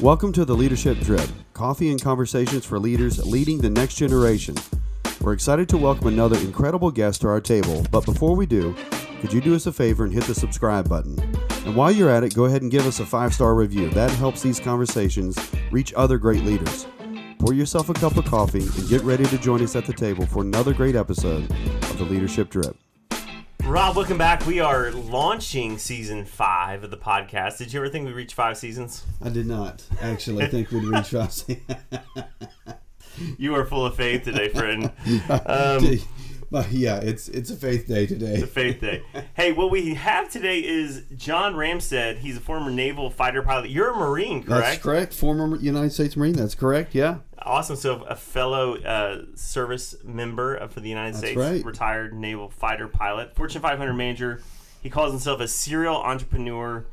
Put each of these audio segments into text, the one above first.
Welcome to the Leadership Drip coffee and conversations for leaders leading the next generation. We're excited to welcome another incredible guest to our table, but before we do, could you do us a favor and hit the subscribe button? And while you're at it, go ahead and give us a five star review. That helps these conversations reach other great leaders. Pour yourself a cup of coffee and get ready to join us at the table for another great episode of the Leadership Drip. Rob, welcome back. We are launching season five of the podcast. Did you ever think we'd reach five seasons? I did not actually think we'd reach five. you are full of faith today, friend. Um, but yeah, it's it's a faith day today. It's a faith day. hey, what we have today is John Ramstead. He's a former naval fighter pilot. You're a Marine, correct? That's correct. Former United States Marine. That's correct. Yeah. Awesome. So, a fellow uh, service member for the United That's States, right. retired naval fighter pilot, Fortune 500 manager. He calls himself a serial entrepreneur.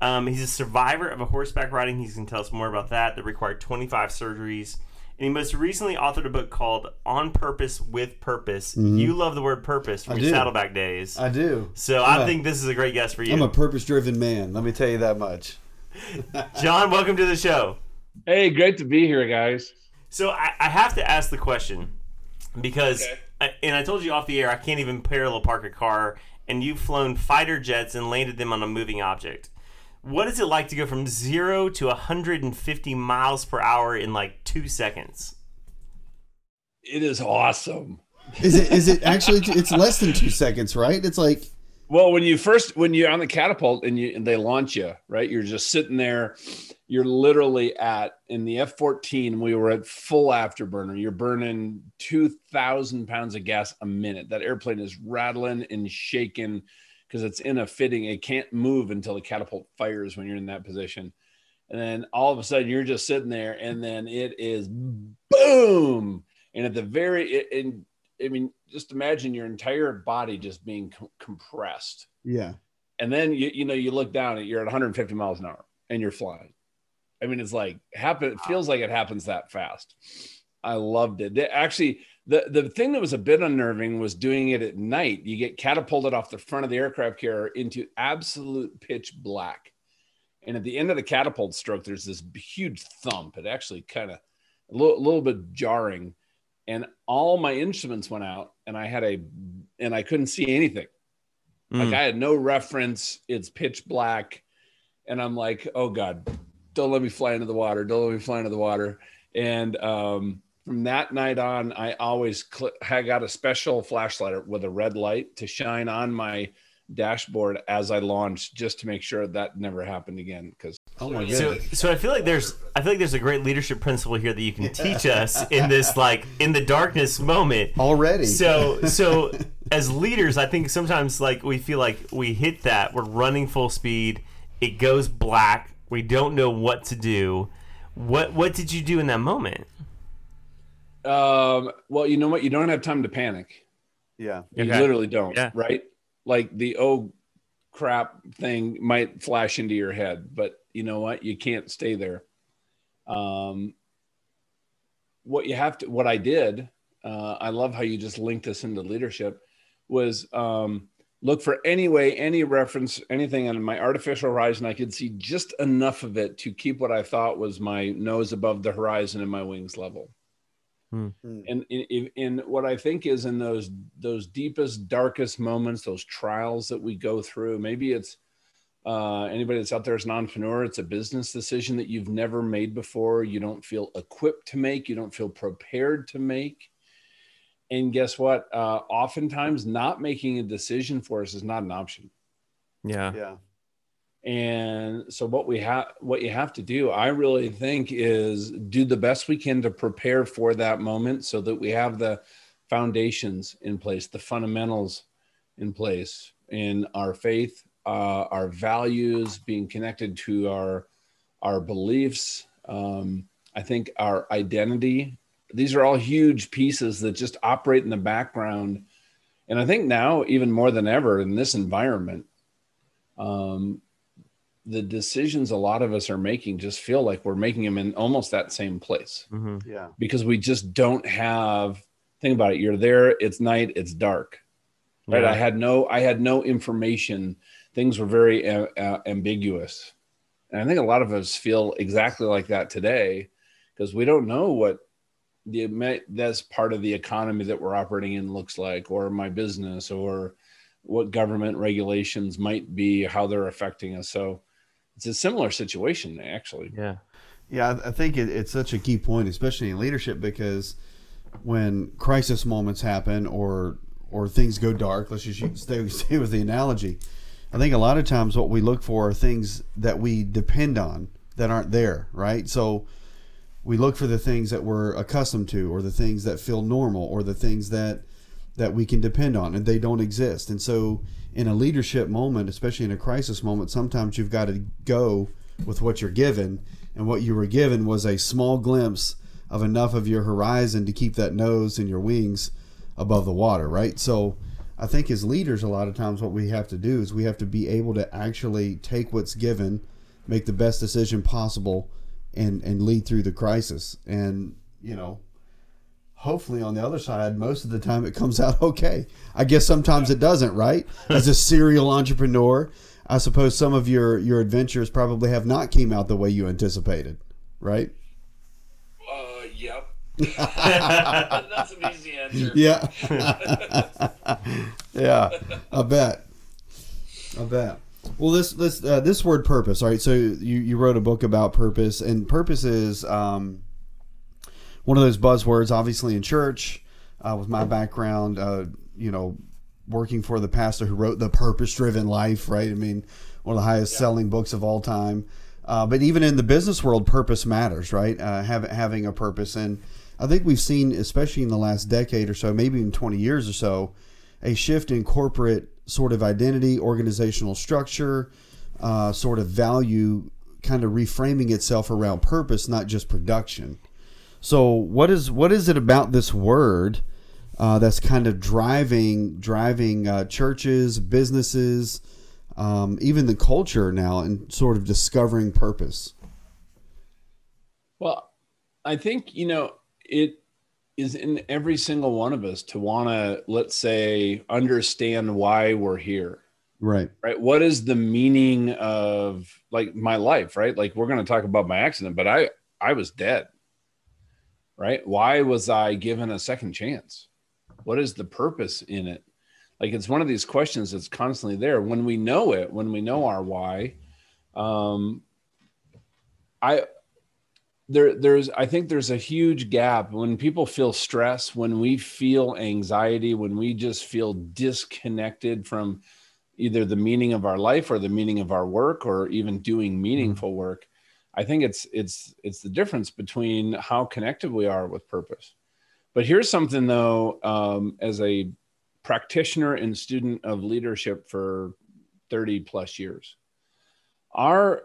Um, he's a survivor of a horseback riding. He's going to tell us more about that. That required 25 surgeries. And he most recently authored a book called On Purpose with Purpose. You love the word purpose from Mm-hmm. I your do. Saddleback days. I do. so I'm I a- think this is a great guest for you. I'm a purpose driven man. Let me tell you that much. John, welcome to the show. Hey, great to be here, guys. So I, I have to ask the question because, Okay. I, and I told you off the air, I can't even parallel park a car, and you've flown fighter jets and landed them on a moving object. What is it like to go from zero to 150 miles per hour in like two seconds? It is awesome. Is it? Is it actually? It's less than two seconds, right? It's like Well, when you first when you're on the catapult and you and they launch you, right? You're just sitting there. You're literally at in the F-14. We were at full afterburner. You're burning two thousand pounds of gas a minute. That airplane is rattling and shaking because it's in a fitting. It can't move until the catapult fires when you're in that position. And then all of a sudden you're just sitting there, and then it is boom. And at the very, it, and I mean, just imagine your entire body just being com- compressed. yeah. And then you, you know, you look down and you're at 150 miles an hour and you're flying. I mean, it's like happen. It feels like it happens that fast. I loved it. They- actually, the the thing that was a bit unnerving was doing it at night. You get catapulted off the front of the aircraft carrier into absolute pitch black. And at the end of the catapult stroke, there's this huge thump. It actually kind of a little, little bit jarring. And all my instruments went out, and I had a, and I couldn't see anything. Like Mm. I had no reference. It's pitch black. And I'm like, oh God, don't let me fly into the water. Don't let me fly into the water. And um, from that night on, I always cl- I got a special flashlight with a red light to shine on my dashboard as I launched, just to make sure that never happened again. Because Oh my So, goodness. so I feel like there's, I feel like there's a great leadership principle here that you can teach us in this like in the darkness moment. Already. So, so as leaders, I think sometimes like we feel like we hit that, we're running full speed, it goes black, we don't know what to do. What what did you do in that moment? Um, well, you know what? You don't have time to panic. yeah. You Okay. literally don't, Yeah. right? Like the oh crap thing might flash into your head, but you know what? You can't stay there. Um, what you have to, what I did, uh, I love how you just linked this into leadership, was um, look for any way, any reference, anything on my artificial horizon. I could see just enough of it to keep what I thought was my nose above the horizon and my wings level and in, in, in what I think is in those those deepest, darkest moments, those trials that we go through. Maybe it's uh, anybody that's out there as an entrepreneur. It's a business decision that you've never made before. You don't feel equipped to make. You don't feel prepared to make. And guess what? Uh, oftentimes, not making a decision for us is not an option. Yeah. Yeah. And so what we have what you have to do, I really think is do the best we can to prepare for that moment so that we have the foundations in place, the fundamentals in place in our faith, uh, our values, being connected to our our beliefs. Um, I think our identity. These are all huge pieces that just operate in the background. And I think now, even more than ever in this environment, um, the decisions a lot of us are making just feel like we're making them in almost that same place hmm Yeah. because we just don't have think about it you're there it's night it's dark right Yeah. i had no i had no information things were very uh, uh, ambiguous And I think a lot of us feel exactly like that today because we don't know what the that's part of the economy that we're operating in looks like, or my business, or what government regulations might be, how they're affecting us. So it's a similar situation, actually. Yeah. Yeah, I think it, it's such a key point, especially in leadership, because when crisis moments happen or or things go dark, let's just stay, stay with the analogy. I think a lot of times what we look for are things that we depend on that aren't there, right? So we look for the things that we're accustomed to or the things that feel normal or the things that that we can depend on and they don't exist. And so in a leadership moment, especially in a crisis moment, sometimes you've got to go with what you're given and what you were given was a small glimpse of enough of your horizon to keep that nose and your wings above the water, right? So I think as leaders, a lot of times what we have to do is we have to be able to actually take what's given, make the best decision possible, and and lead through the crisis. And you know, hopefully on the other side, most of the time it comes out okay. I guess sometimes it doesn't, right? As a serial entrepreneur, I suppose some of your your adventures probably have not came out the way you anticipated, right? Uh, yep. That's an easy answer. Yeah. yeah. I bet. I bet. Well, this this uh, this word purpose. All right. So you you wrote a book about purpose, and purpose is um, one of those buzzwords. Obviously, in church, uh, with my background, uh, you know, working for the pastor who wrote the Purpose Driven Life. Right. I mean, one of the highest yeah. selling books of all time. Uh, but even in the business world, purpose matters, right? Uh, have, having a purpose, and I think we've seen, especially in the last decade or so, maybe even 20 years or so, a shift in corporate sort of identity, organizational structure, uh, sort of value kind of reframing itself around purpose, not just production. So, what is what is it about this word uh, that's kind of driving driving uh, churches, businesses, um, even the culture now, and sort of discovering purpose? Well, I think you know it is in every single one of us to want to let's say understand why we're here. Right. Right? What is the meaning of like my life right? Like we're going to talk about my accident but i i was dead right? Why was i given a second chance? What is the purpose in it? Like it's one of these questions that's constantly there. When we know it when we know our why um i there there's i think there's a huge gap. When people feel stress when we feel anxiety when we just feel disconnected from either the meaning of our life or the meaning of our work or even doing mm-hmm. meaningful work i think it's it's it's the difference between how connected we are with purpose but here's something though um, as a practitioner and student of leadership for 30 plus years our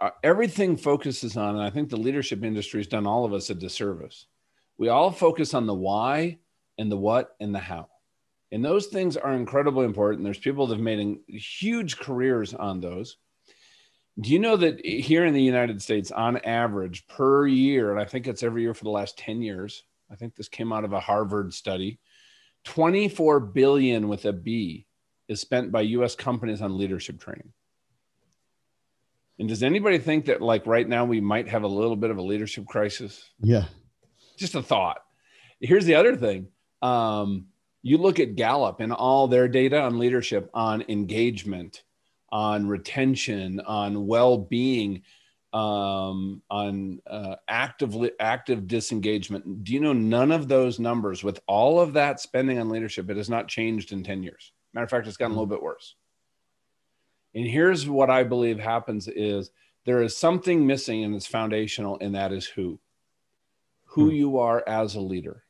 uh, everything focuses on, and I think the leadership industry has done all of us a disservice. We all focus on the why and the what and the how. And those things are incredibly important. There's people that have made huge careers on those. Do you know that here in the United States, on average per year, and I think it's every year for the last 10 years, I think this came out of a Harvard study, 24 billion with a B is spent by US companies on leadership training. And does anybody think that like right now we might have a little bit of a leadership crisis? Yeah. Just a thought. Here's the other thing. Um, you look at Gallup and all their data on leadership, on engagement, on retention, on well-being, um, on uh, active active disengagement. Do you know none of those numbers with all of that spending on leadership? It has not changed in ten years. Matter of fact, it's gotten a little bit worse. And here's what I believe happens is there is something missing and it's foundational, and that is who. Who hmm. you are as a leader.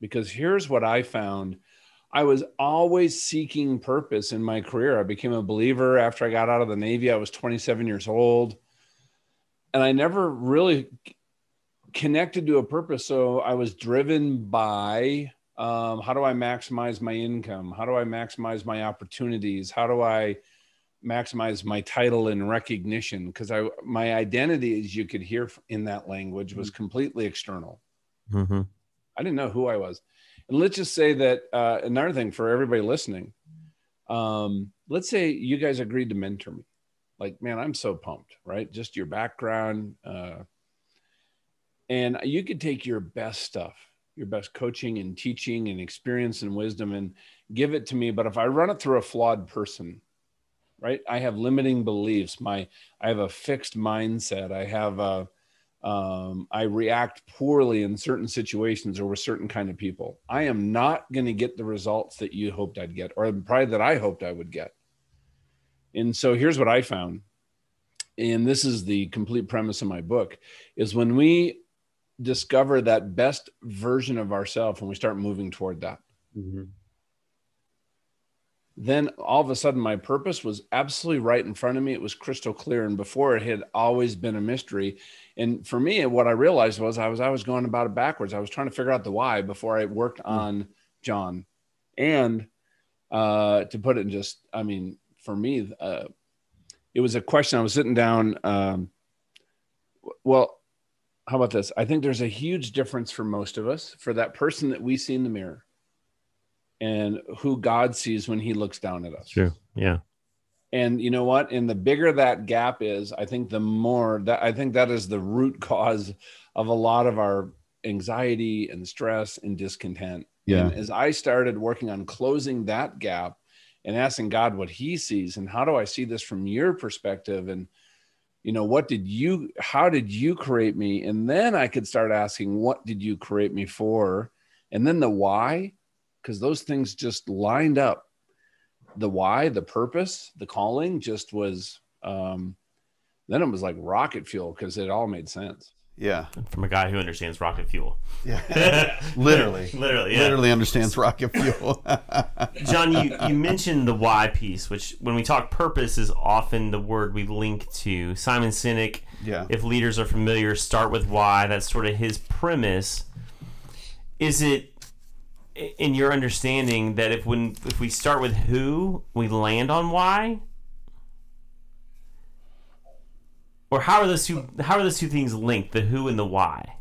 Because here's what I found. I was always seeking purpose in my career. I became a believer after I got out of the Navy. I was 27 years old. And I never really connected to a purpose. So I was driven by um, how do I maximize my income? How do I maximize my opportunities? How do I maximize my title and recognition because I my identity, as you could hear in that language, was mm-hmm. completely external. Mm-hmm. I didn't know who I was, and let's just say that uh, another thing for everybody listening. Um, let's say you guys agreed to mentor me. Like, man, I'm so pumped, right? Just your background. Uh, and you could take your best stuff, your best coaching and teaching and experience and wisdom and give it to me. But if I run it through a flawed person, right? I have limiting beliefs. My, I have a fixed mindset. I have a, um, I react poorly in certain situations or with certain kind of people. I am not going to get the results that you hoped I'd get, or probably that I hoped I would get. And so here's what I found, and this is the complete premise of my book: is when we discover that best version of ourselves, and we start moving toward that. Mm-hmm then all of a sudden my purpose was absolutely right in front of me. It was crystal clear and before it had always been a mystery. And for me what i realized was i was i was going about it backwards. I was trying to figure out the why before i worked hmm. on john. And uh, to put it in just i mean for me uh, it was a question. I was sitting down um, well how about this? I think there's a huge difference for most of us for that person that we see in the mirror and who God sees when he looks down at us. True. Yeah. And you know what? And the bigger that gap is, I think the more that I think that is the root cause of a lot of our anxiety and stress and discontent. Yeah. And as I started working on closing that gap and asking God what he sees and how do I see this from your perspective and you know what did you how did you create me and then I could start asking what did you create me for and then the why because those things just lined up. The why, the purpose, the calling just was, um, then it was like rocket fuel because it all made sense. Yeah. From a guy who understands rocket fuel. Yeah. literally. literally. Yeah. Literally understands rocket fuel. John, you, you mentioned the why piece, which when we talk purpose is often the word we link to. Simon Sinek, yeah. if leaders are familiar, start with why. That's sort of his premise. Is it in your understanding that if when if we start with who, we land on why? Or how are those two how are those two things linked, the who and the why?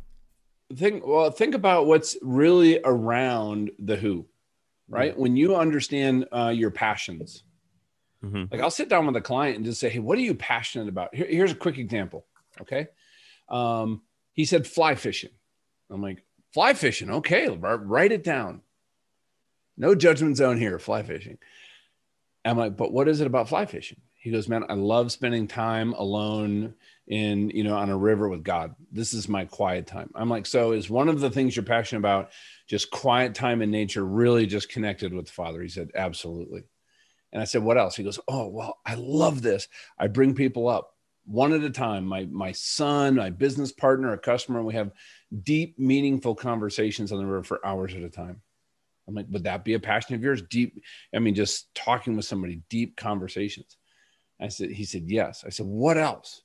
Think well, think about what's really around the who, right? Mm-hmm. When you understand uh, your passions, mm-hmm. like I'll sit down with a client and just say, "Hey, what are you passionate about?" Here, here's a quick example. Okay, um, he said fly fishing. I'm like, fly fishing. Okay, write it down. No judgment zone here, fly fishing. I'm like, but what is it about fly fishing? He goes, man, I love spending time alone in, you know, on a river with God. This is my quiet time. I'm like, so is one of the things you're passionate about just quiet time in nature, really just connected with the Father? He said, absolutely. And I said, what else? He goes, oh, well, I love this. I bring people up one at a time. My my son, my business partner, a customer, and we have deep, meaningful conversations on the river for hours at a time. I'm like, would that be a passion of yours? Deep, I mean, just talking with somebody, deep conversations. I said, he said, yes. I said, what else?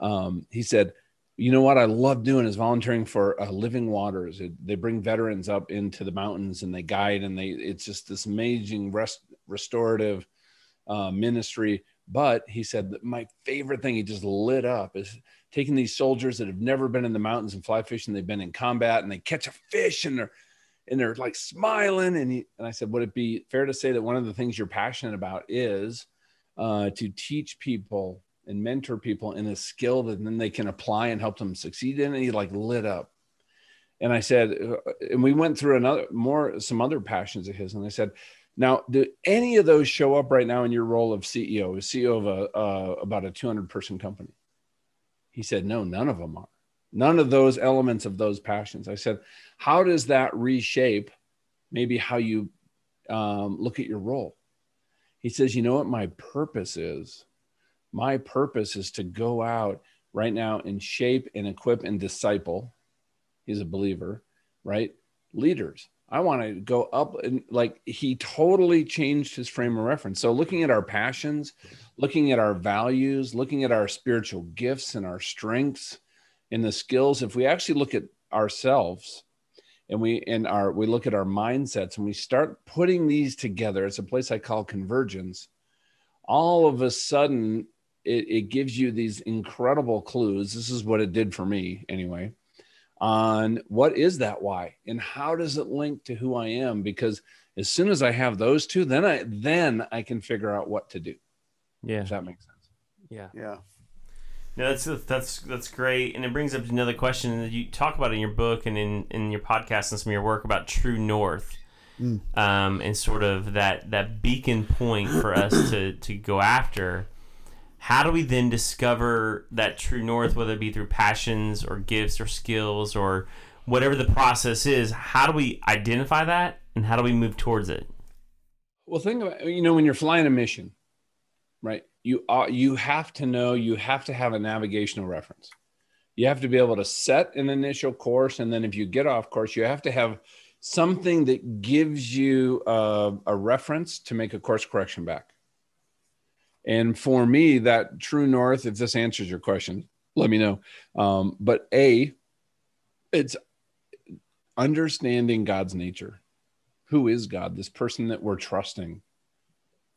Um, he said, you know what I love doing is volunteering for uh, Living Waters. It, they bring veterans up into the mountains and they guide, and they it's just this amazing rest, restorative uh, ministry. But he said that my favorite thing he just lit up is taking these soldiers that have never been in the mountains and fly fishing. They've been in combat and they catch a fish and they're and they're like smiling. And, he, and I said, would it be fair to say that one of the things you're passionate about is uh, to teach people and mentor people in a skill that then they can apply and help them succeed in? And he like lit up. And I said, uh, and we went through another more, some other passions of his. And I said, now, do any of those show up right now in your role of CEO, CEO of a, uh, about a 200 person company? He said, no, none of them are. None of those elements of those passions. I said, how does that reshape maybe how you um, look at your role? He says, you know what my purpose is? My purpose is to go out right now and shape and equip and disciple. He's a believer, right? Leaders. I want to go up and like he totally changed his frame of reference. So looking at our passions, looking at our values, looking at our spiritual gifts and our strengths, and the skills if we actually look at ourselves and we in our we look at our mindsets and we start putting these together. It's a place i call convergence. All of a sudden it, it gives you these incredible clues. This is what it did for me anyway on what is that why and how does it link to who i am? Because as soon as i have those two then i then i can figure out what to do. Yeah. If that makes sense? Yeah. Yeah. No, that's that's that's great, and it brings up another question that you talk about in your book and in, in your podcast and some of your work about True North, Mm. um, and sort of that that beacon point for us to to go after. How do we then discover that true north, whether it be through passions or gifts or skills or whatever the process is? How do we identify that, and how do we move towards it? Well, think about you know when you're flying a mission, right? You uh, you have to know you have to have a navigational reference. You have to be able to set an initial course, and then if you get off course, you have to have something that gives you a, a reference to make a course correction back. And for me, that true north, if this answers your question, let me know. Um, but a, it's understanding God's nature who is God, this person that we're trusting,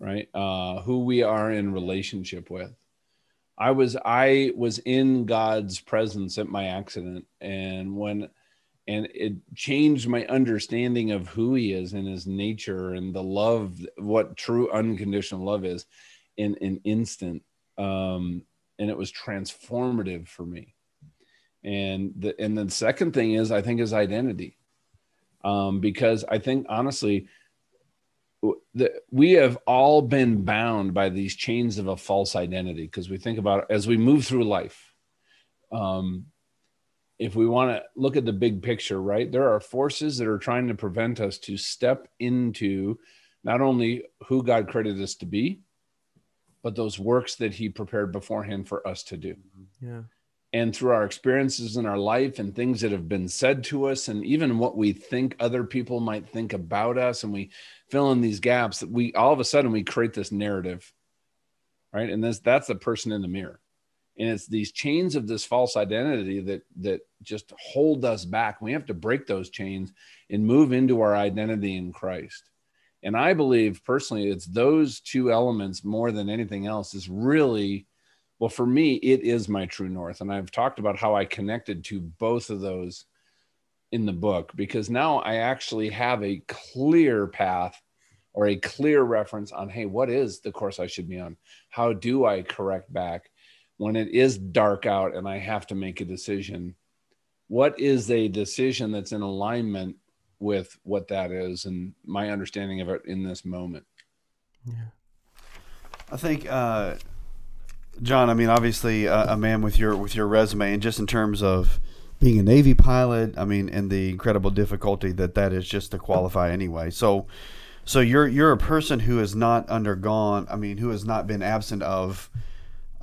right? Uh, who we are in relationship with. I was I was in God's presence at my accident, and when and it changed my understanding of who He is and His nature and the love, what true unconditional love is, in an instant. Um, and it was transformative for me. And the and the second thing is I think is identity um, because I think honestly, that we have all been bound by these chains of a false identity because we think about as we move through life. Um, if we want to look at the big picture, right, there are forces that are trying to prevent us to step into not only who God created us to be, but those works that He prepared beforehand for us to do Yeah. And through our experiences in our life and things that have been said to us and even what we think other people might think about us and we fill in these gaps that we all of a sudden we create this narrative right? And this that's the person in the mirror. And it's these chains of this false identity that that just hold us back. We have to break those chains and move into our identity in christ. And i believe personally it's those two elements more than anything else is really well, for me, it is my true north. And I've talked about how I connected to both of those in the book because now I actually have a clear path or a clear reference on hey, what is the course I should be on? How do I correct back when it is dark out and I have to make a decision? What is a decision that's in alignment with what that is and my understanding of it in this moment? Yeah. I think, uh, John. I mean, obviously, uh, a man with your with your resume, and just in terms of being a Navy pilot, I mean, and the incredible difficulty that that is just to qualify anyway. So, so you're you're a person who has not undergone. I mean, who has not been absent of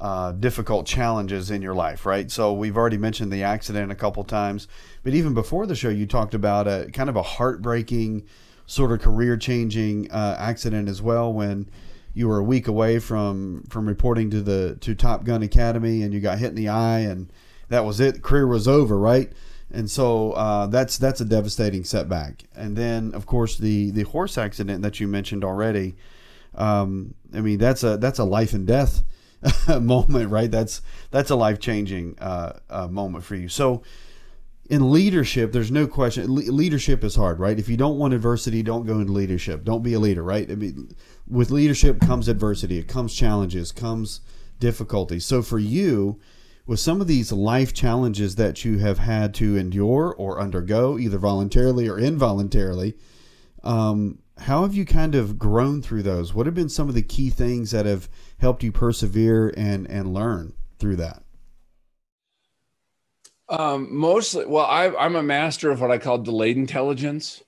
uh, difficult challenges in your life, right? So we've already mentioned the accident a couple times, but even before the show, you talked about a kind of a heartbreaking, sort of career changing uh, accident as well when you were a week away from from reporting to the to Top Gun Academy and you got hit in the eye and that was it. Career was over, right? And so uh, that's that's a devastating setback. And then of course the the horse accident that you mentioned already. Um, I mean that's a that's a life and death moment, right? That's that's a life changing uh, uh, moment for you. So in leadership, there's no question. Le- leadership is hard, right? If you don't want adversity, don't go into leadership. Don't be a leader, right? I mean, with leadership comes adversity, it comes challenges, comes difficulty. So for you, with some of these life challenges that you have had to endure or undergo, either voluntarily or involuntarily, um, how have you kind of grown through those? What have been some of the key things that have helped you persevere and and learn through that? Um, mostly, well, I, I'm a master of what I call delayed intelligence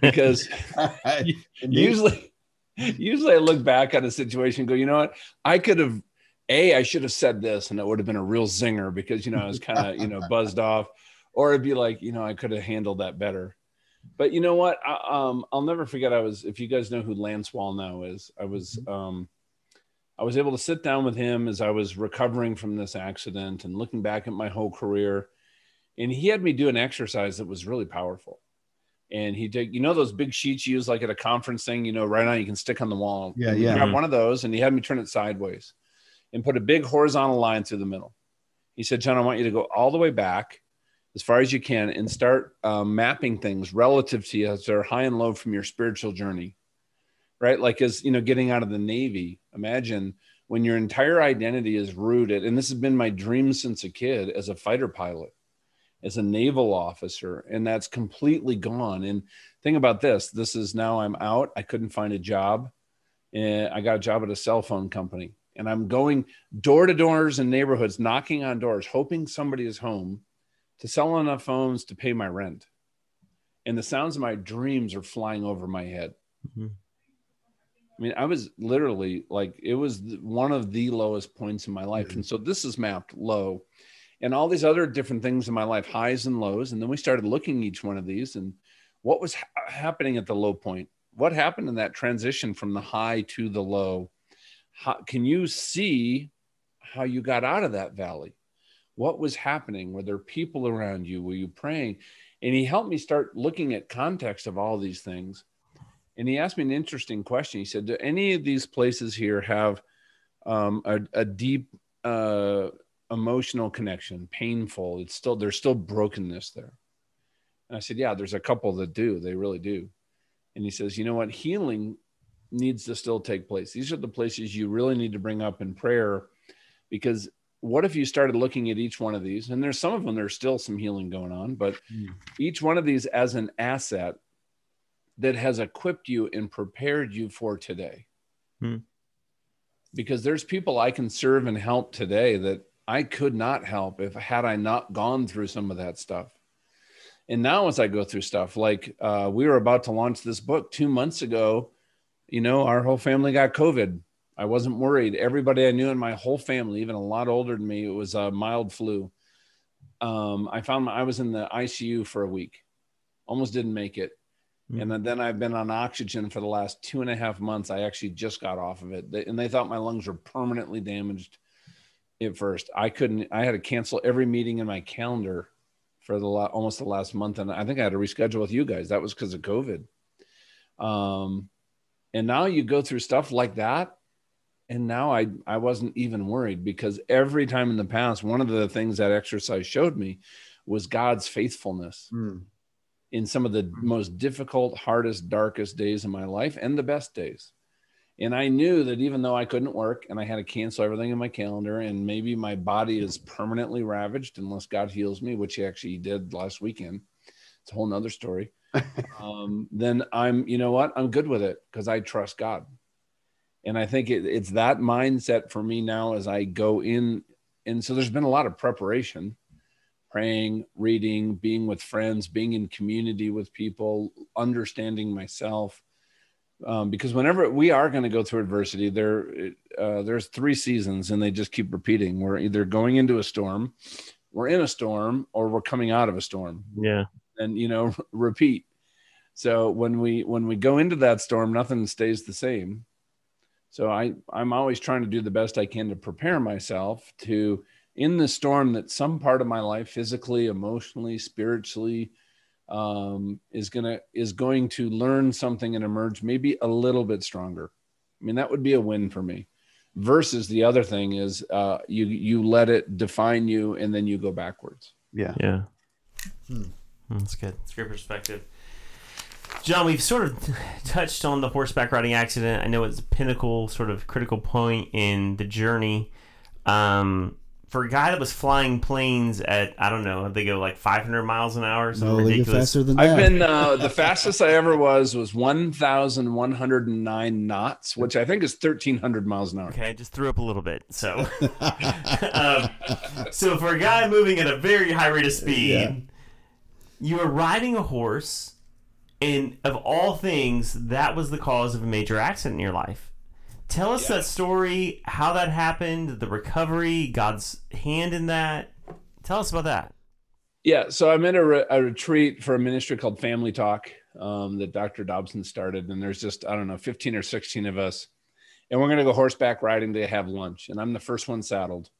because usually, usually I look back on a situation and go, you know what, I could have, a, I should have said this and it would have been a real zinger because you know I was kind of you know buzzed off, or it'd be like you know I could have handled that better. But you know what, I, um, I'll never forget. I was, if you guys know who Lance Wallnau is, I was. Um, I was able to sit down with him as I was recovering from this accident and looking back at my whole career. And he had me do an exercise that was really powerful. And he did, you know, those big sheets you use like at a conference thing, you know, right now you can stick on the wall. Yeah, And he yeah. grabbed one of those and he had me turn it sideways and put a big horizontal line through the middle. He said, John, I want you to go all the way back as far as you can and start um, mapping things relative to you as they're high and low from your spiritual journey right? Like as you know, getting out of the Navy, imagine when your entire identity is rooted, and this has been my dream since a kid as a fighter pilot, as a naval officer, and that's completely gone. And think about this this is now I'm out, I couldn't find a job, and I got a job at a cell phone company. And I'm going door to doors in neighborhoods, knocking on doors, hoping somebody is home to sell enough phones to pay my rent. And the sounds of my dreams are flying over my head. Mm-hmm. I mean, I was literally like, it was one of the lowest points in my life. Mm-hmm. And so this is mapped low and all these other different things in my life, highs and lows. And then we started looking each one of these and what was ha- happening at the low point? What happened in that transition from the high to the low? How, can you see how you got out of that valley? What was happening? Were there people around you? Were you praying? And he helped me start looking at context of all these things and he asked me an interesting question. He said, "Do any of these places here have um, a, a, deep uh, emotional connection, painful? It's still there's still brokenness there." And I said, "Yeah, there's a couple that do. They really do." And he says, "You know what? Healing needs to still take place. These are the places you really need to bring up in prayer, because." What if you started looking at each one of these? And there's some of them, there's still some healing going on, but mm. each one of these as an asset that has equipped you and prepared you for today. Hmm. Because there's people I can serve and help today that I could not help if had I not gone through some of that stuff. And now, as I go through stuff, like uh, we were about to launch this book two months ago, you know, our whole family got COVID. I wasn't worried. Everybody I knew in my whole family, even a lot older than me, it was a mild flu. Um, I found I was in the ICU for a week, almost didn't make it. Mm-hmm. And then I've been on oxygen for the last two and a half months. I actually just got off of it. and they thought my lungs were permanently damaged at first. I couldn't, I had to cancel every meeting in my calendar for the la- almost the last month. And I think I had to reschedule with you guys. That was because of COVID. Um, and now you go through stuff like that. And now I, I wasn't even worried because every time in the past, one of the things that exercise showed me was God's faithfulness. Mm in some of the mm-hmm. most difficult, hardest, darkest days of my life and the best days. And I knew that even though I couldn't work and I had to cancel everything in my calendar, and maybe my body is permanently ravaged unless God heals me, which he actually did last weekend. It's a whole nother story. um, then I'm, you know what? I'm good with it because I trust God. And I think it, it's that mindset for me now as I go in. And so there's been a lot of preparation praying, reading, being with friends, being in community with people, understanding myself. Um, because whenever we are going to go through adversity, there uh, there's three seasons, and they just keep repeating. We're either going into a storm, we're in a storm, or we're coming out of a storm. Yeah, and you know, repeat. So when we when we go into that storm, nothing stays the same. So I I'm always trying to do the best I can to prepare myself to in the storm that some part of my life physically emotionally spiritually um, is gonna is going to learn something and emerge maybe a little bit stronger. I mean that would be a win for me. Versus the other thing is uh, you you let it define you and then you go backwards. Yeah. Yeah. Hmm. hmm that's good. It's great perspective. John, we've sort of touched on the horseback riding accident. I know it's a pinnacle, sort of critical point in the journey. Um, for a guy that was flying planes at I don't know, they go like 500 miles an hour. No, ridiculous. faster than that. I've been uh, the fastest I ever was was 1,109 knots, which I think is 1,300 miles an hour. Okay, I just threw up a little bit. So, um, so for a guy moving at a very high rate of speed, yeah. you were riding a horse, and of all things, that was the cause of a major accident in your life. Tell us yeah. that story, how that happened, the recovery, God's hand in that. Tell us about that. Yeah, so I'm in a, re- a retreat for a ministry called Family Talk um, that Dr. Dobson started, and there's just I don't know 15 or 16 of us, and we're gonna go horseback riding to have lunch, and I'm the first one saddled,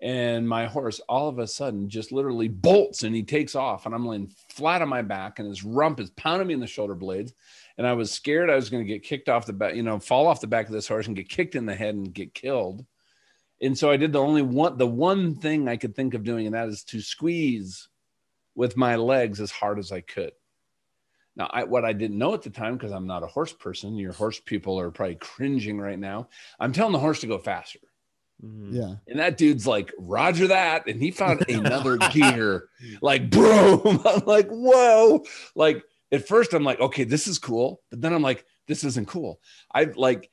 and my horse all of a sudden just literally bolts and he takes off, and I'm laying flat on my back, and his rump is pounding me in the shoulder blades, and I was scared I was going to get kicked off the back, you know, fall off the back of this horse and get kicked in the head and get killed. And so I did the only one, the one thing I could think of doing, and that is to squeeze with my legs as hard as I could. Now, I, what I didn't know at the time, because I'm not a horse person, your horse people are probably cringing right now. I'm telling the horse to go faster. Mhm. Yeah. And that dude's like, Roger that. And he found another gear, like, bro. I'm like, whoa. Like, at first, I'm like, okay, this is cool. But then I'm like, this isn't cool. I like,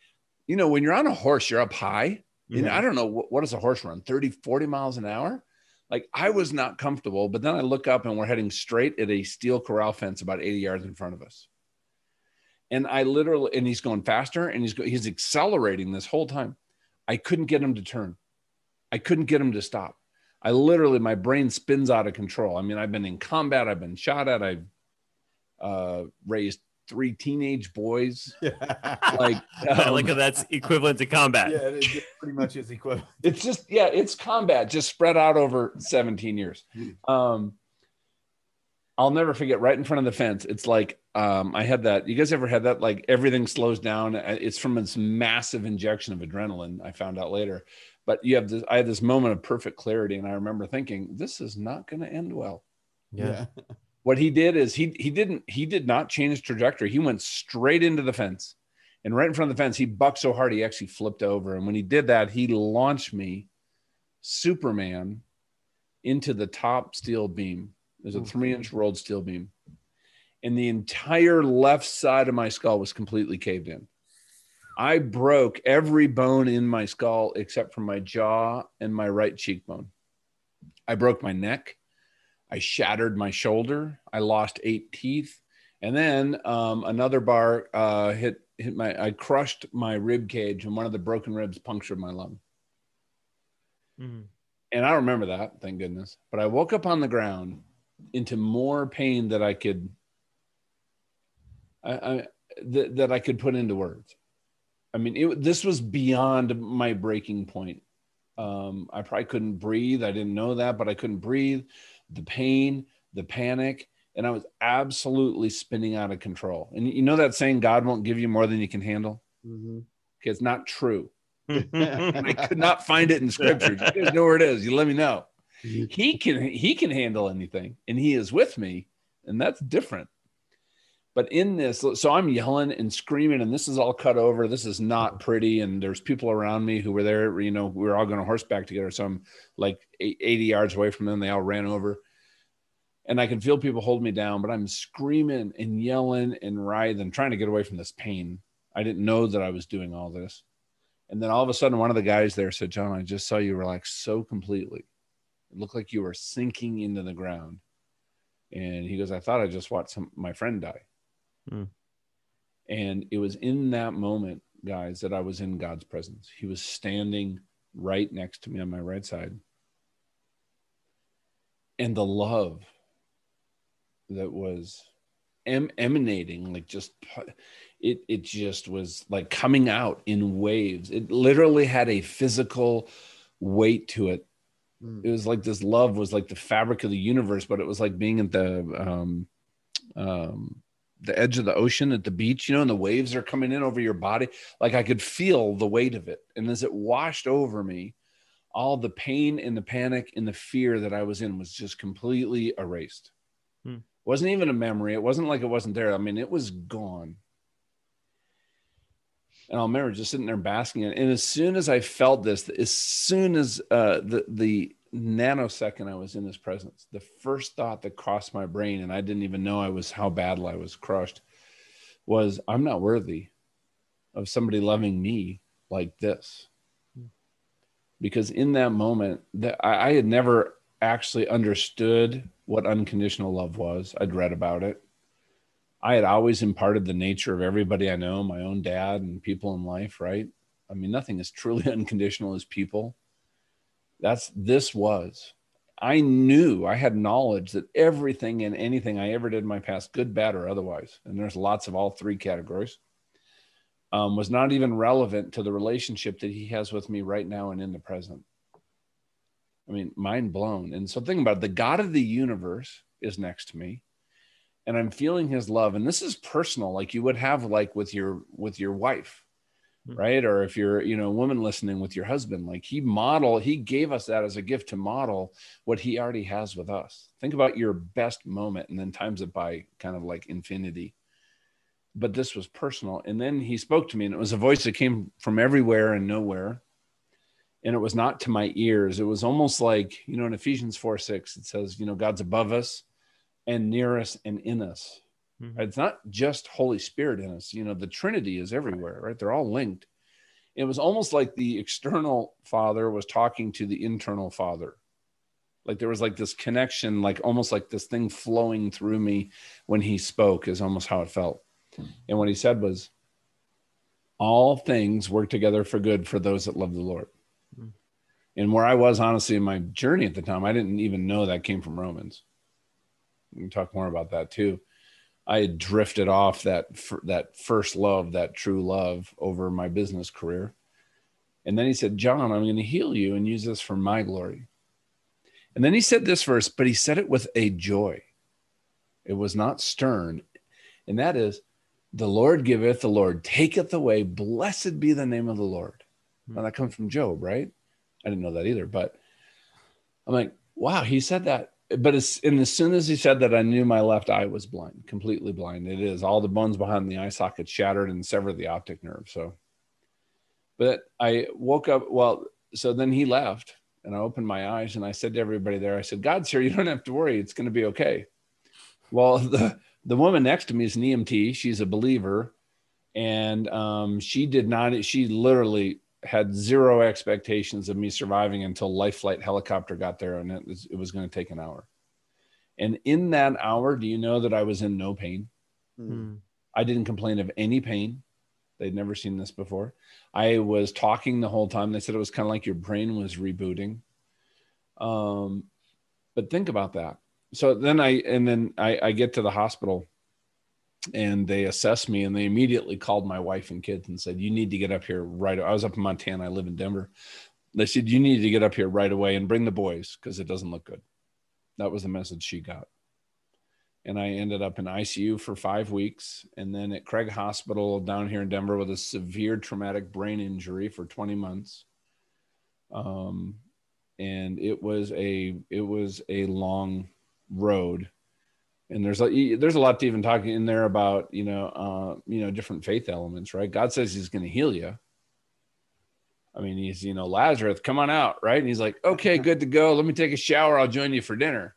you know, when you're on a horse, you're up high. And I don't know what, what does a horse run 30, 40 miles an hour? Like, I was not comfortable. But then I look up and we're heading straight at a steel corral fence about 80 yards in front of us. And I literally, and he's going faster and he's go, he's accelerating this whole time. I couldn't get him to turn. I couldn't get him to stop. I literally, my brain spins out of control. I mean, I've been in combat, I've been shot at, I've uh, raised three teenage boys. Like, I um, like how that's equivalent to combat. yeah, it, it pretty much is equivalent. it's just, yeah, it's combat just spread out over 17 years. Um, I'll never forget right in front of the fence. It's like um, I had that. You guys ever had that? Like everything slows down. Uh, It's from this massive injection of adrenaline. I found out later, but you have this. I had this moment of perfect clarity, and I remember thinking, "This is not going to end well." Yeah. What he did is he he didn't he did not change trajectory. He went straight into the fence, and right in front of the fence, he bucked so hard he actually flipped over. And when he did that, he launched me, Superman, into the top steel beam. There's a three inch rolled steel beam, and the entire left side of my skull was completely caved in. I broke every bone in my skull except for my jaw and my right cheekbone. I broke my neck. I shattered my shoulder. I lost eight teeth, and then um, another bar uh, hit hit my. I crushed my rib cage, and one of the broken ribs punctured my lung. Mhm. And I remember that, thank goodness. But I woke up on the ground into more pain that I could, I, I that, that I could put into words. I mean, it, this was beyond my breaking point. Um, I probably couldn't breathe. I didn't know that, but I couldn't breathe. The pain, the panic, and I was absolutely spinning out of control. And you know that saying, "God won't give you more than you can handle." Mhm. Okay, it's not true. And I could not find it in scripture. You guys know where it is. You let me know. He can he can handle anything, and he is with me, and that's different. But in this, so I'm yelling and screaming, and this is all cut over. This is not mm-hmm. pretty, and there's people around me who were there. You know, we were all going to horseback together. So I'm like 80 yards away from them. They all ran over, and I can feel people hold me down. But I'm screaming and yelling and writhing, trying to get away from this pain. I didn't know that I was doing all this. And then all of a sudden, one of the guys there said, John, I just saw you relax so completely. It looked like you were sinking into the ground. And he goes, I thought I just watched some, my friend die. Hmm. And it was in that moment, guys, that I was in God's presence. He was standing right next to me on my right side. And the love that was em- emanating, like just it it just was like coming out in waves. It literally had a physical weight to it. Mm. It was like this love was like the fabric of the universe, but it was like being at the um, um, the edge of the ocean at the beach, you know, and the waves are coming in over your body. Like I could feel the weight of it, and as it washed over me, all the pain and the panic and the fear that I was in was just completely erased. Hmm. wasn't even a memory. It wasn't like it wasn't there. I mean, it was gone. And I'll remember just sitting there basking in it. And as soon as I felt this, as soon as uh, the the nanosecond I was in his presence, the first thought that crossed my brain, and I didn't even know I was how badly I was crushed, was I'm not worthy of somebody loving me like this. Because in that moment, that I, I had never actually understood what unconditional love was. I'd read about it. I had always imparted the nature of everybody I know, my own dad and people in life, right? I mean, nothing is truly unconditional as people. That's this was. I knew I had knowledge that everything and anything I ever did in my past, good, bad, or otherwise, and there's lots of all three categories, um, was not even relevant to the relationship that he has with me right now and in the present. I mean, mind blown. And so think about it, the God of the universe is next to me and I'm feeling his love. And this is personal, like you would have like with your with your wife. Mm. right? Or if you're you know a woman listening with your husband like he model he gave us that as a gift to model what he already has with us. Think about your best moment and then times it by kind of like infinity. But this was personal. And then he spoke to me and it was a voice that came from everywhere and nowhere. And it was not to my ears. It was almost like you know in ephesians 4 6 it says you know god's above us and near us and in us Mm-hmm. It's not just Holy Spirit in us. You know, the Trinity is everywhere, right? They're all linked. It was almost like the external father was talking to the internal father. Like there was like this connection, like almost like this thing flowing through me when he spoke, is almost how it felt. And what he said was, All things work together for good for those that love the Lord. Mm-hmm. And where I was honestly in my journey at the time, I didn't even know that came from Romans. We can talk more about that too I had drifted off that that first love, that true love, over my business career. And then he said, "John, I'm going to heal you and use this for my glory." And then he said this verse, but he said it with a joy. It was not stern, and that is, "The Lord giveth, the Lord taketh away. Blessed be the name of the Lord." Hmm. Now that comes from Job, right? I didn't know that either, but I'm like, wow, he said that but as and as soon as he said that, I knew my left eye was blind, completely blind. It is all the bones behind the eye socket shattered and severed the optic nerve. So, but I woke up. Well, so then he left, and I opened my eyes and I said to everybody there, I said, "God's here. You don't have to worry. It's going to be okay." Well, the the woman next to me is an EMT. She's a believer, and um, she did not. She literally had zero expectations of me surviving until life flight helicopter got there and it was, it was going to take an hour. And in that hour do you know that i was in no pain? Mm. i didn't complain of any pain. They'd never seen this before. I was talking the whole time. They said it was kind of like your brain was rebooting. Um, but think about that. So then i and then I, I get to the hospital and they assessed me and they immediately called my wife and kids and said you need to get up here right i was up in montana i live in denver. They said you need to get up here right away and bring the boys because it doesn't look good. That was the message she got. And i ended up in icu for five weeks and then at craig hospital down here in denver with a severe traumatic brain injury for 20 months. Um, and it was a it was a long road and there's a there's a lot to even talking in there about you know uh, you know different faith elements right? God says he's going to heal you. I mean he's you know lazarus come on out right? And he's like okay good to go. Let me take a shower. I'll join you for dinner.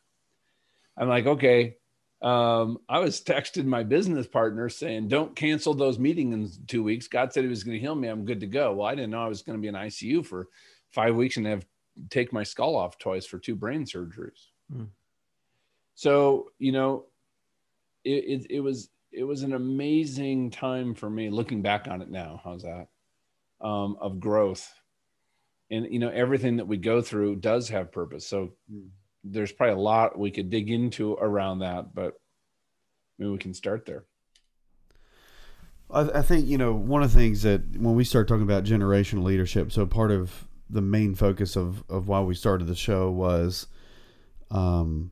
I'm like okay. Um, i was texting my business partner saying don't cancel those meetings in two weeks. God said he was going to heal me. I'm good to go. Well i didn't know i was going to be in icu for five weeks and have take my skull off twice for two brain surgeries. Mm. So, you know, it, it, it was it was an amazing time for me looking back on it now. How's that? Um, of growth. And you know, everything that we go through does have purpose. So mm. there's probably a lot we could dig into around that, but maybe we can start there. I, I think you know one of the things that when we start talking about generational leadership, so part of the main focus of of why we started the show was um,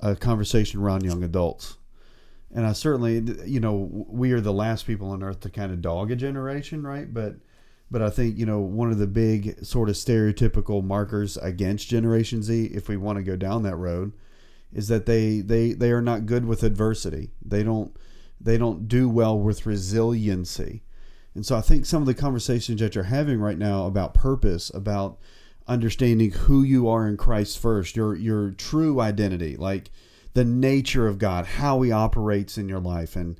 a conversation around young adults. And I certainly, you know, we are the last people on earth to kind of dog a generation, right? But, but I think you know one of the big sort of stereotypical markers against Generation Z, if we want to go down that road, is that they they they are not good with adversity. They don't they don't do well with resiliency. And so I think some of the conversations that you're having right now about purpose, about understanding who you are in Christ first, your your true identity, like the nature of God, how he operates in your life and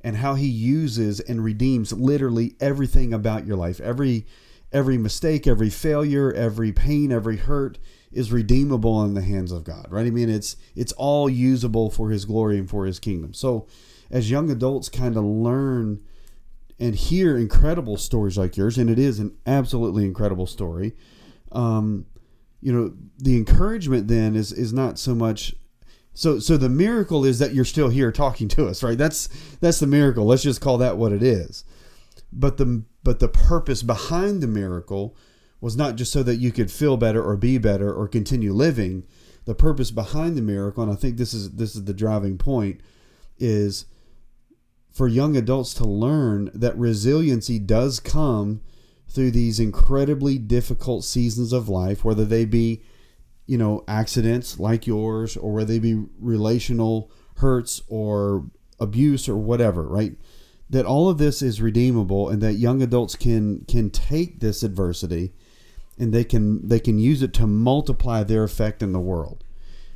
and how he uses and redeems literally everything about your life. Every every mistake, every failure, every pain, every hurt is redeemable in the hands of God, right? I mean, it's it's all usable for his glory and for his kingdom. So as young adults kind of learn and hear incredible stories like yours, and it is an absolutely incredible story um, you know, the encouragement then is is not so much. So so the miracle is that you're still here talking to us, right? That's that's the miracle. Let's just call that what it is. But the but the purpose behind the miracle was not just so that you could feel better or be better or continue living. The purpose behind the miracle, and I think this is this is the driving point, is for young adults to learn that resiliency does come through these incredibly difficult seasons of life, whether they be, you know, accidents like yours, or whether they be relational hurts or abuse or whatever, right? That all of this is redeemable, and that young adults can can take this adversity, and they can they can use it to multiply their effect in the world.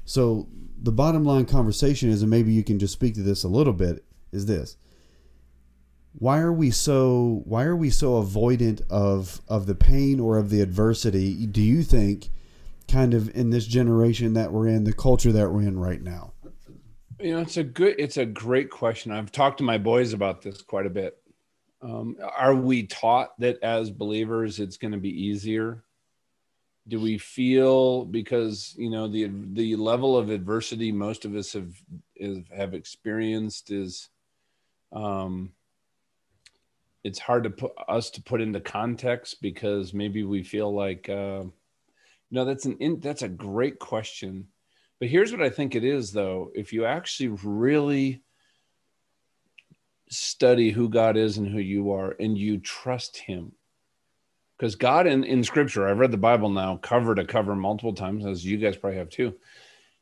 So the bottom line conversation is, and maybe you can just speak to this a little bit, is this why are we so why are we so avoidant of of the pain or of the adversity do you think kind of in this generation that we're in the culture that we're in right now? You know it's a good it's a great question. I've talked to my boys about this quite a bit. Um, are we taught that as believers it's going to be easier? Do we feel because you know the the level of adversity most of us have is, have experienced is um it's hard to put us to put into context because maybe we feel like uh, no that's an in, that's a great question. But here's what i think it is though. If you actually really study who god is and who you are and you trust him because god in, in scripture i've read the bible now cover to cover multiple times as you guys probably have too.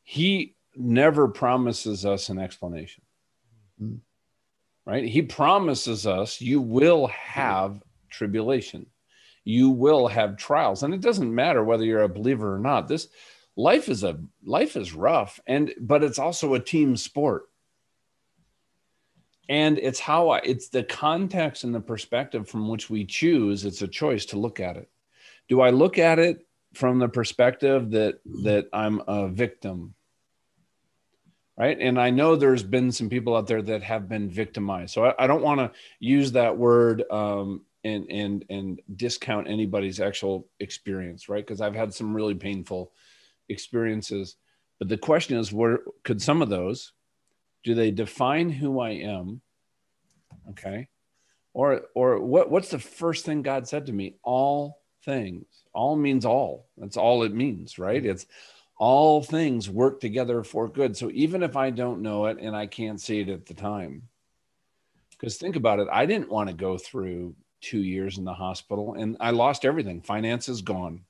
He never promises us an explanation. Mm-hmm right? He promises us you will have tribulation. You will have trials. And it doesn't matter whether you're a believer or not. This life is a life is rough and but it's also a team sport. And it's how I it's the context and the perspective from which we choose. It's a choice to look at it. Do I look at it from the perspective that that I'm a victim right? And i know there's been some people out there that have been victimized. So i, I don't want to use that word um, and and and discount anybody's actual experience right? Because i've had some really painful experiences. But the question is where could some of those do they define who i am okay? Or or what what's the first thing god said to me? All things. All means all. That's all it means right? It's all things work together for good. So even if I don't know it and I can't see it at the time, because think about it, I didn't want to go through two years in the hospital and I lost everything. Finances gone,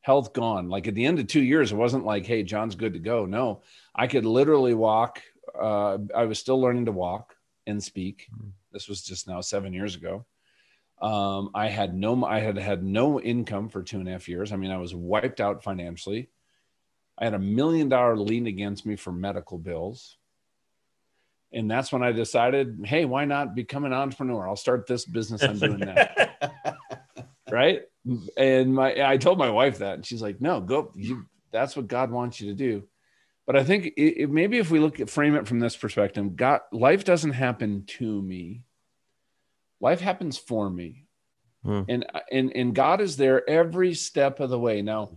health gone. Like at the end of two years, it wasn't like, hey, John's good to go. No, I could literally walk. Uh, I was still learning to walk and speak. Hmm. This was just now seven years ago. Um, I had no, I had had no income for two and a half years. I mean, I was wiped out financially. I had a million dollar lien against me for medical bills. And that's when I decided, hey, why not become an entrepreneur? I'll start this business I'm doing now. right. And my I told my wife that, and she's like, no, go, you that's what God wants you to do. But I think it, it, maybe if we look at frame it from this perspective, God, life doesn't happen to me. Life happens for me. Hmm. And, and and God is there every step of the way. Now,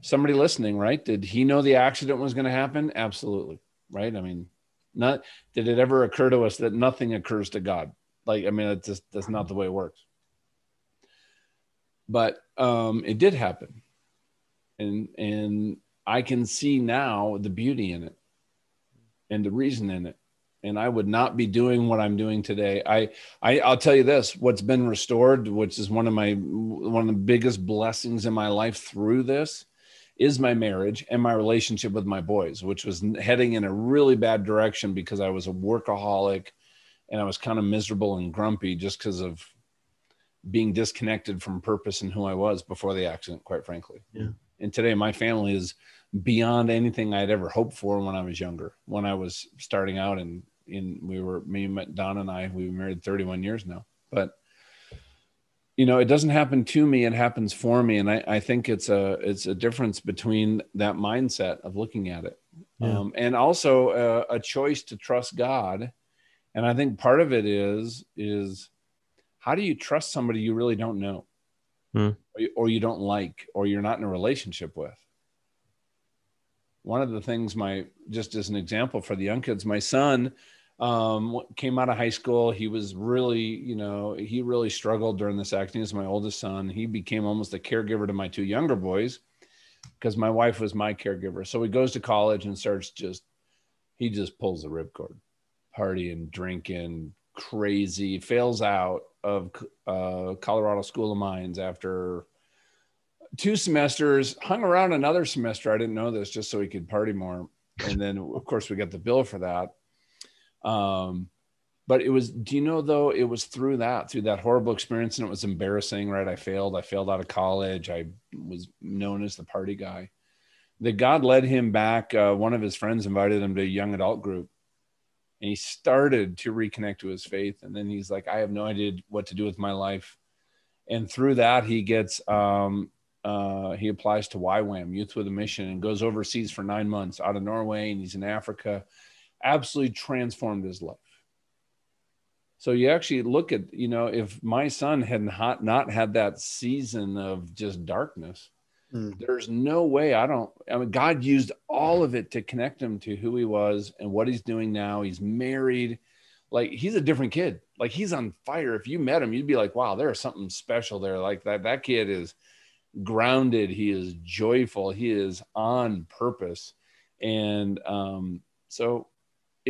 somebody listening, right? Did he know the accident was going to happen? Absolutely. Right. I mean, not did it ever occur to us that nothing occurs to God? Like, I mean, it's just that's not the way it works. But um, it did happen. And and I can see now the beauty in it and the reason in it. And I would not be doing what I'm doing today. I, I I'll tell you this: what's been restored, which is one of my one of the biggest blessings in my life through this, is my marriage and my relationship with my boys, which was heading in a really bad direction because I was a workaholic and I was kind of miserable and grumpy just because of being disconnected from purpose and who I was before the accident, quite frankly. Yeah. And today my family is beyond anything I'd ever hoped for when I was younger. When I was starting out and in we were me and Don and I, we were married 31 years now. But you know it doesn't happen to me it happens for me and i, I think it's a it's a difference between that mindset of looking at it yeah. um, and also a, a, choice to trust god and i think part of it is is how do you trust somebody you really don't know hmm. or, you, or you don't like or you're not in a relationship with one of the things my just as an example for the young kids my son um, came out of high school. He was really, you know, he really struggled during this acting. He's my oldest son. He became almost a caregiver to my two younger boys because my wife was my caregiver. So he goes to college and starts just, he just pulls the ripcord, partying, drinking, crazy, fails out of uh, Colorado School of Mines after two semesters, hung around another semester. I didn't know this just so he could party more. And then, of course, we got the bill for that. Um, but it was, do you know, though, it was through that, through that horrible experience, and it was embarrassing, right? I failed. I failed out of college. I was known as the party guy. That God led him back. Uh, one of his friends invited him to a young adult group and he started to reconnect to his faith and then he's like i have no idea what to do with my life and through that he gets um, uh, he applies to YWAM, Youth with a Mission, and goes overseas for nine months out of Norway, and he's in Africa. Absolutely transformed his life. So you actually look at, you know, if my son had not not had that season of just darkness, Mm. There's no way I don't. I mean, God used all of it to connect him to who he was and what he's doing now. He's married. Like he's a different kid. Like he's on fire. If you met him, you'd be like, wow, there's something special there. Like that, that kid is grounded. He is joyful. He is on purpose. And um, so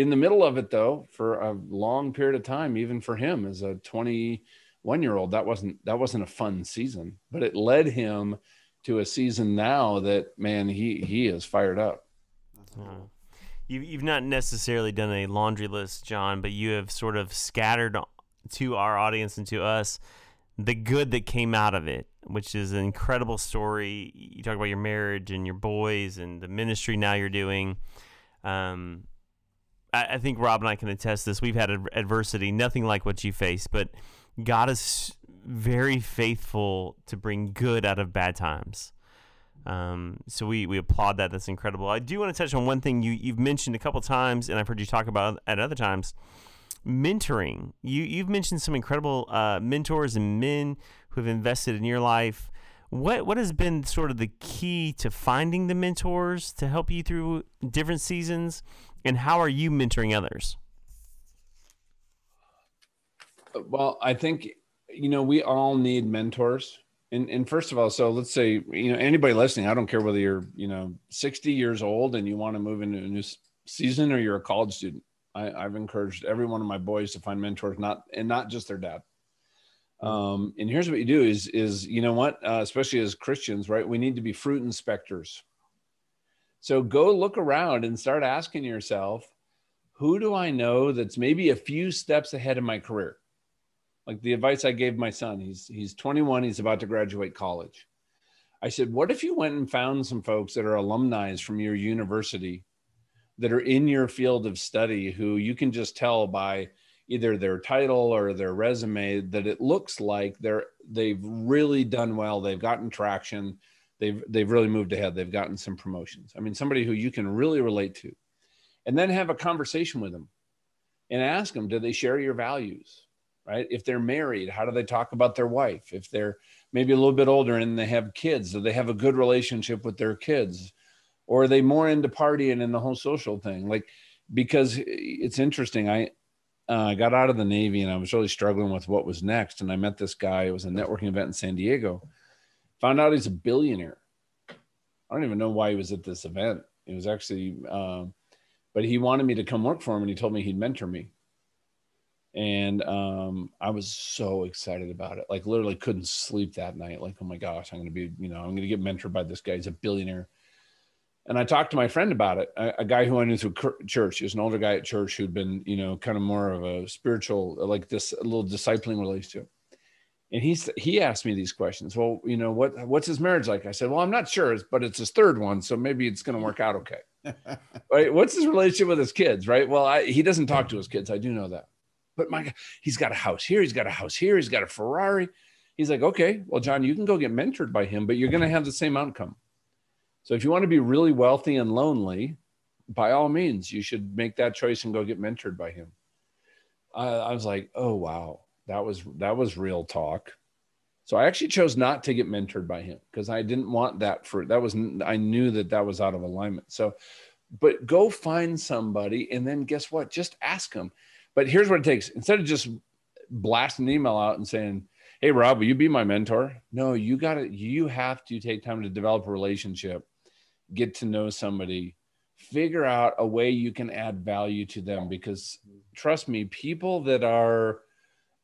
in the middle of it though, for a long period of time, even for him as a 21 year old, that wasn't, that wasn't a fun season, but it led him to a season now that man he he is fired up. You, you've not necessarily done a laundry list, John, but you have sort of scattered to our audience and to us the good that came out of it, which is an incredible story. You talk about your marriage and your boys and the ministry now you're doing. Um, I, I think Rob and I can attest this. We've had adversity, nothing like what you faced, but God is very faithful to bring good out of bad times. Um, so we, we applaud that. That's incredible. I do want to touch on one thing you, you've mentioned a couple times, and I've heard you talk about at other times mentoring. You, you've mentioned some incredible uh, mentors and men who have invested in your life. What, what has been sort of the key to finding the mentors to help you through different seasons? And how are you mentoring others? Well, I think you know, we all need mentors. And, and first of all, so let's say, you know, anybody listening, I don't care whether you're, you know, 60 years old and you want to move into a new season or you're a college student. I, I've encouraged every one of my boys to find mentors, not, and not just their dad. Um, and here's what you do is, is, you know what, uh, especially as Christians, right? We need to be fruit inspectors. So go look around and start asking yourself, who do I know that's maybe a few steps ahead of my career? like the advice I gave my son. He's he's 21. He's about to graduate college. I said, what if you went and found some folks that are alumni from your university that are in your field of study who you can just tell by either their title or their resume that it looks like they're they've really done well they've gotten traction they've they've really moved ahead they've gotten some promotions i mean somebody who you can really relate to and then have a conversation with them and ask them do they share your values right? If they're married, how do they talk about their wife? If they're maybe a little bit older and they have kids, do they have a good relationship with their kids? Or are they more into partying and the whole social thing? Like, because it's interesting. I uh, got out of the Navy and I was really struggling with what was next. And I met this guy. It was a networking event in San Diego. Found out he's a billionaire. I don't even know why he was at this event. It was actually, um, but he wanted me to come work for him and he told me he'd mentor me and um, I was so excited about it. Like literally couldn't sleep that night. Like, oh my gosh, I'm to be, you know, I'm to get mentored by this guy. He's a billionaire. And I talked to my friend about it, a, a, guy who I knew through church. He was an older guy at church who'd been, you know, kind of more of a spiritual, like this little discipling relationship. And he's he asked me these questions. Well, you know, what what's his marriage like? I said, well, I'm not sure, but it's his third one, so maybe it's going to work out okay. right? What's his relationship with his kids? Right? Well, I, he doesn't talk to his kids. I do know that but my God, he's got a house here, he's got a house here, he's got a Ferrari. He's like, okay, well, John, you can go get mentored by him, but you're going to have the same outcome. So if you want to be really wealthy and lonely, by all means, you should make that choice and go get mentored by him. Uh, I was like, oh wow, that was that was real talk. So I actually chose not to get mentored by him because I didn't want that for that was I knew that that was out of alignment. So, but go find somebody and then guess what? Just ask them but here's what it takes instead of just blasting an email out and saying, Hey, Rob, will you be my mentor? No, you got to, you have to take time to develop a relationship, get to know somebody, figure out a way you can add value to them because trust me, people that are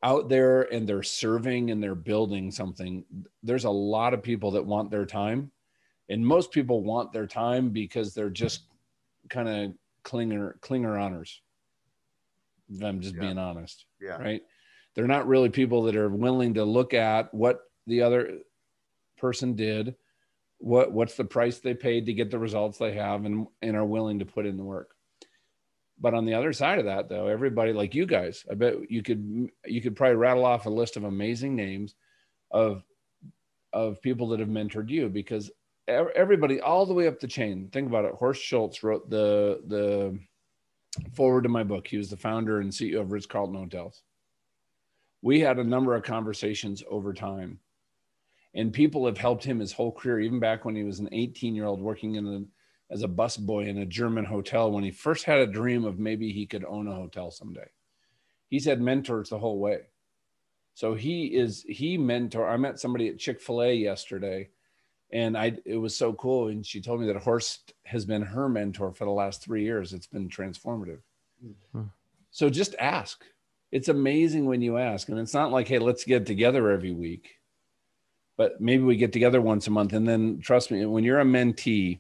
out there and they're serving and they're building something, there's a lot of people that want their time. And most people want their time because they're just kind of clinger clinger honors. If I'm just Yeah. being honest Yeah. right? They're not really people that are willing to look at what the other person did, what what's the price they paid to get the results they have, and and are willing to put in the work. But on the other side of that, though, everybody like you guys, I bet you could you could probably rattle off a list of amazing names of of people that have mentored you because everybody all the way up the chain. Think about it. Horst Schulze wrote the the forward to my book. He was the founder and CEO of Ritz Carlton Hotels. We had a number of conversations over time, and people have helped him his whole career, even back when he was an 18 year old working in a, as a busboy in a German hotel when he first had a dream of maybe he could own a hotel someday. He's had mentors the whole way. So he is, he mentor. I met somebody at Chick fil A yesterday and I it was so cool. And she told me that Horst has been her mentor for the last three years. It's been transformative. Hmm. So just ask. It's amazing when you ask, and it's not like, hey, let's get together every week, but maybe we get together once a month. And then trust me, when you're a mentee,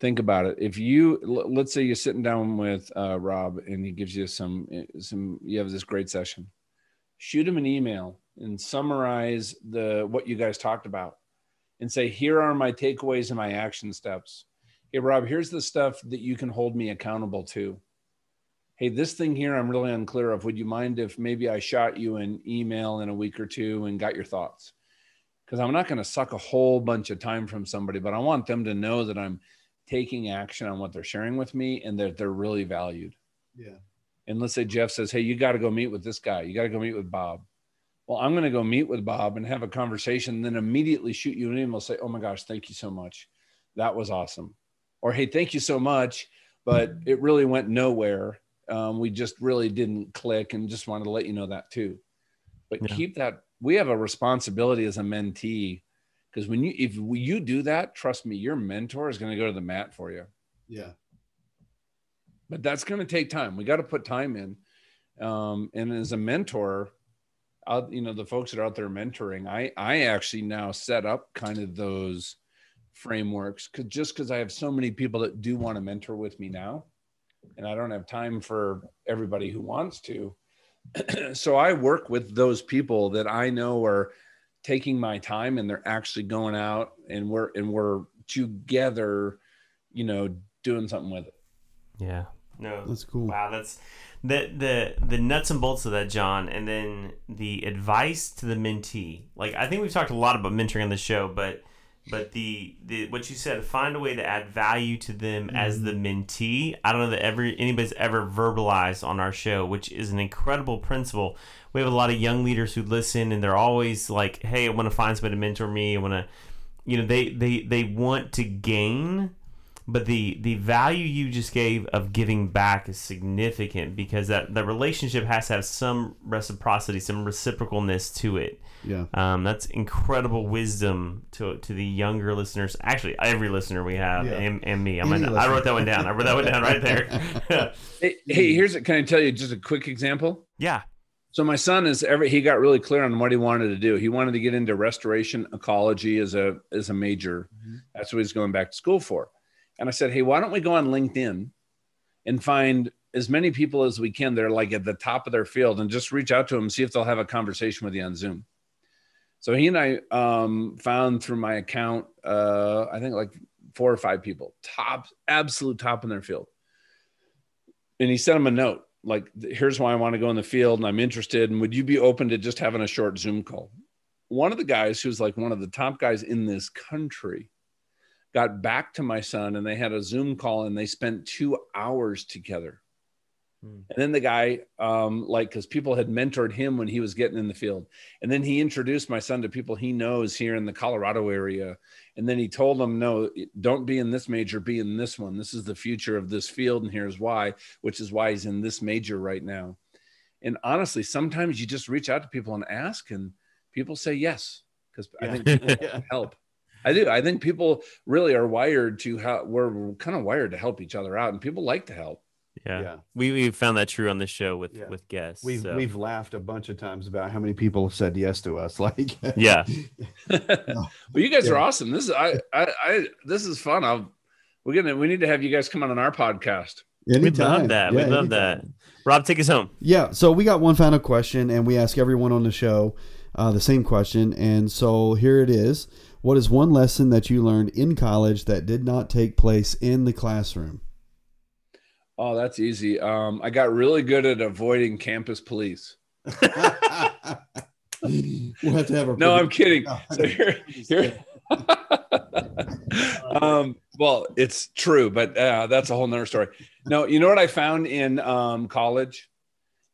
think about it. If you let's say you're sitting down with uh, Rob and he gives you some some you have this great session, shoot him an email and summarize the what you guys talked about and say, here are my takeaways and my action steps. Hey, Rob, here's the stuff that you can hold me accountable to. Hey, this thing here, I'm really unclear of. Would you mind if maybe I shot you an email in a week or two and got your thoughts? Because I'm not going to suck a whole bunch of time from somebody, but I want them to know that I'm taking action on what they're sharing with me and that they're really valued. Yeah. And let's say Jeff says, Hey, you got to go meet with this guy. You got to go meet with Bob. Well, I'm going to go meet with Bob and have a conversation, and then immediately shoot you an email, say, Oh my gosh, thank you so much. That was awesome. Or, Hey, thank you so much, but it really went nowhere. Um, we just really didn't click and just wanted to let you know that too. But Yeah. keep that. We have a responsibility as a mentee because when you, if you do that, trust me, your mentor is going to go to the mat for you Yeah. but that's going to take time. We got to put time in. Um, and as a mentor, out, you know, the folks that are out there mentoring, I, I actually now set up kind of those frameworks because just because I have so many people that do want to mentor with me now, and I don't have time for everybody who wants to. so I work with those people that I know are taking my time and they're actually going out and we're and we're together, you know, doing something with it. Yeah. No. That's cool. Wow, that's the the the nuts and bolts of that, John, and then the advice to the mentee. Like I think we've talked a lot about mentoring on the show, but but the the what you said, find a way to add value to them as mm-hmm. the mentee. I don't know that ever anybody's ever verbalized on our show, which is an incredible principle. We have a lot of young leaders who listen, and they're always like, "Hey, I want to find somebody to mentor me. I want to." You know, they, they, they want to gain but the the value you just gave of giving back is significant because that that relationship has to have some reciprocity some reciprocalness to it Yeah. um, that's incredible wisdom to to the younger listeners actually every listener we have Yeah. and, and me I'm Any gonna, I wrote that one down I wrote that one down right there Hey, hey, here's a, can I tell you just a quick example? yeah So my son is every he got really clear on what he wanted to do. He wanted to get into restoration ecology as a as a major. That's what he's going back to school for. And I said, "Hey, why don't we go on LinkedIn and find as many people as we can that are like at the top of their field and just reach out to them see if they'll have a conversation with you on Zoom." So he and I um, found through my account, uh, I think like four or five people, top, absolute top in their field. And he sent him a note like, here's why I want to go in the field and I'm interested. And would you be open to just having a short Zoom call? One of the guys who's like one of the top guys in this country got back to my son and they had a Zoom call and they spent two hours together. Hmm. And then the guy, um, like, because people had mentored him when he was getting in the field. And then he introduced my son to people he knows here in the Colorado area. And then he told them, no, don't be in this major, be in this one. This is the future of this field. And here's why, which is why he's in this major right now. And honestly, sometimes you just reach out to people and ask, and people say yes, because I think Yeah. help. I do. I think people really are wired to how we're kind of wired to help each other out, and people like to help. Yeah. Yeah. We we found that true on this show with Yeah. with guests. We've so. we've laughed a bunch of times about how many people have said yes to us. Like, yeah. well, you guys are awesome. This is I, I, I this is fun. I'll we're gonna we need to have you guys come on on our podcast. We'd love that. Yeah, We'd love anytime. that. Rob, take us home. Yeah. So we got one final question, and we ask everyone on the show uh, the same question. And so here it is: What is one lesson that you learned in college that did not take place in the classroom? Oh, that's easy. Um, I got really good at avoiding campus police. we'll have to have a. No, I'm kidding. No. So here, here. um, well, it's true, but uh, that's a whole nother story. No, you know what I found in um, college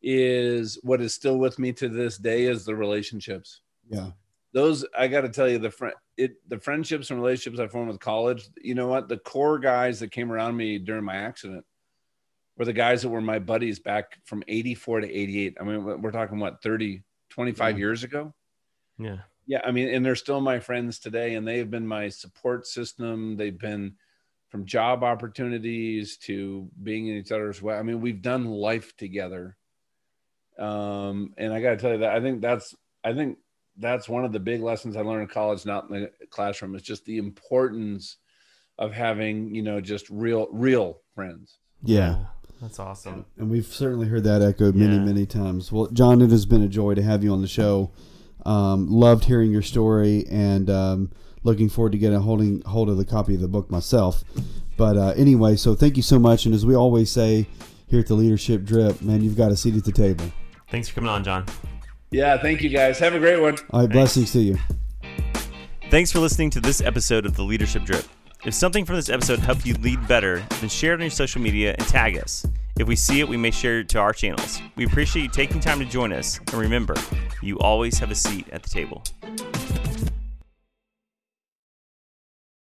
is what is still with me to this day is the relationships. Yeah. Those I got to tell you the friend it the friendships and relationships I formed with college. You know what? The core guys that came around me during my accident were the guys that were my buddies back from 84 to 88. I mean, we're talking what 30, 25 Yeah. years ago. Yeah. Yeah, I mean, and they're still my friends today, and they've been my support system. They've been from job opportunities to being in each other's way. I mean, we've done life together. Um, and I got to tell you that I think that's I think that's one of the big lessons I learned in college, not in the classroom. It's just the importance of having you know just real real friends. Yeah. That's awesome. And we've certainly heard that echoed many, Yeah. many times. Well, John, it has been a joy to have you on the show. Um, loved hearing your story and um, looking forward to getting a holding hold of the copy of the book myself. But uh, anyway, so thank you so much. And as we always say here at the Leadership Drip, man, you've got a seat at the table. Thanks for coming on, John. Yeah, thank you guys. Have a great one. All right, blessings to you. Thanks for listening to this episode of the Leadership Drip. If something from this episode helped you lead better, then share it on your social media and tag us. If we see it, we may share it to our channels. We appreciate you taking time to join us, and remember, you always have a seat at the table.